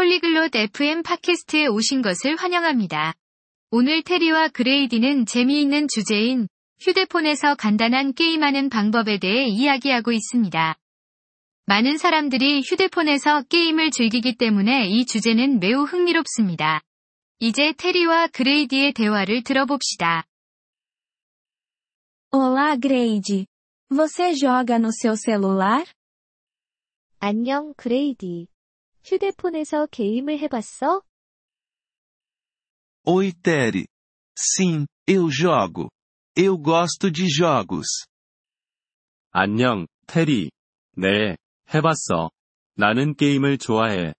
폴리글롯 FM 팟캐스트에 오신 것을 환영합니다. 오늘 테리와 그레이디는 재미있는 주제인 휴대폰에서 간단한 게임하는 방법에 대해 이야기하고 있습니다. 많은 사람들이 휴대폰에서 게임을 즐기기 때문에 이 주제는 매우 흥미롭습니다. 이제 테리와 그레이디의 대화를 들어봅시다. Olá, Grade. Você joga no seu celular? 안녕, 그레이디. 휴대폰에서 게임을 해봤어? Oi, Terry. Sim, eu jogo. Eu gosto de jogos. 안녕, 테리. 네, 해봤어. 나는 게임을 좋아해.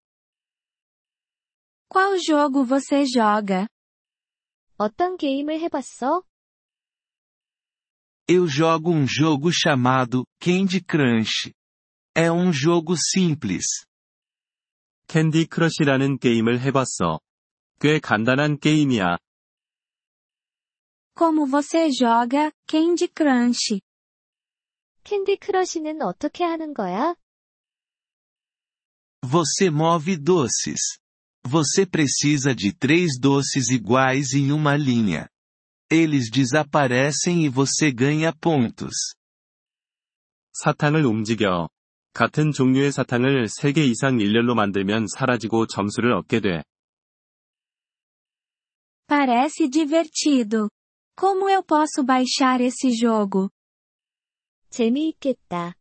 Qual jogo você joga? 어떤 게임을 해봤어? Eu jogo um jogo chamado Candy Crush. É um jogo simples. 캔디 크러쉬라는 게임을 해봤어. 꽤 간단한 게임이야. Como você joga Candy Crush? 캔디 크러쉬는 어떻게 하는 거야? Você move doces. Você precisa de três doces iguais em uma linha. Eles desaparecem e você ganha pontos. 사탕을 움직여. 같은 종류의 사탕을 3개 이상 일렬로 만들면 사라지고 점수를 얻게 돼. Parece divertido. Como eu posso baixar esse jogo? 재미있겠다.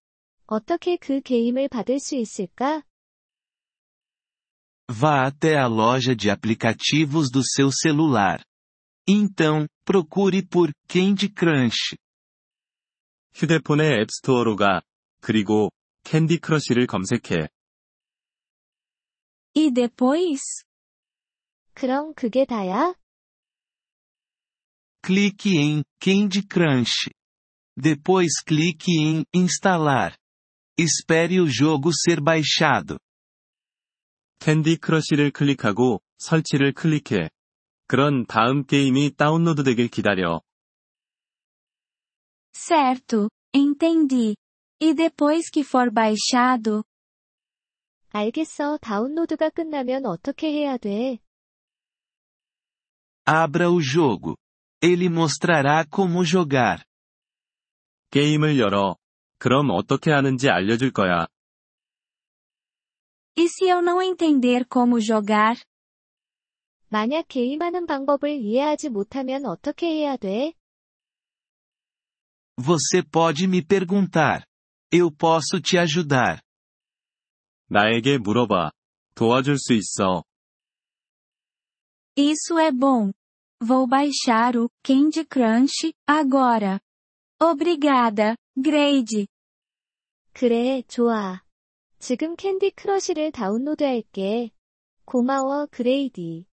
어떻게 그 게임을 받을 수 있을까? Vá até a loja de aplicativos do seu celular. Então, procure por Candy Crush. 휴대폰의 앱스토어로 가. 그리고 캔디 크러쉬를 검색해. E depois? 그럼 그게 다야? Clique em Candy Crush. Depois clique em Instalar. Espere o jogo ser baixado. 캔디 크러쉬를 클릭하고 설치를 클릭해. 그런 다음 게임이 다운로드되길 기다려. Certo, entendi. E depois que for baixado, 알겠어. 다운로드가 끝나면 어떻게 해야 돼? Abra o jogo. Ele mostrará como jogar. 게임을 열어. 그럼 어떻게 하는지 알려줄 거야. e se eu não entender como jogar? 만약 게임하는 방법을 이해하지 못하면 어떻게 해야 돼? Você pode me perguntar. Eu posso te ajudar. 나에게 물어봐. 도와줄 수 있어. Isso é bom. Vou baixar o Candy Crush agora. Obrigada, Grade. 그래, 좋아. 지금 캔디 크러쉬를 다운로드할게. 고마워, 그레이디.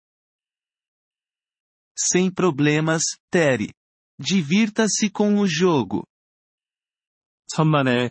Sem problemas, Terry. Divirta-se com o jogo. 천만에,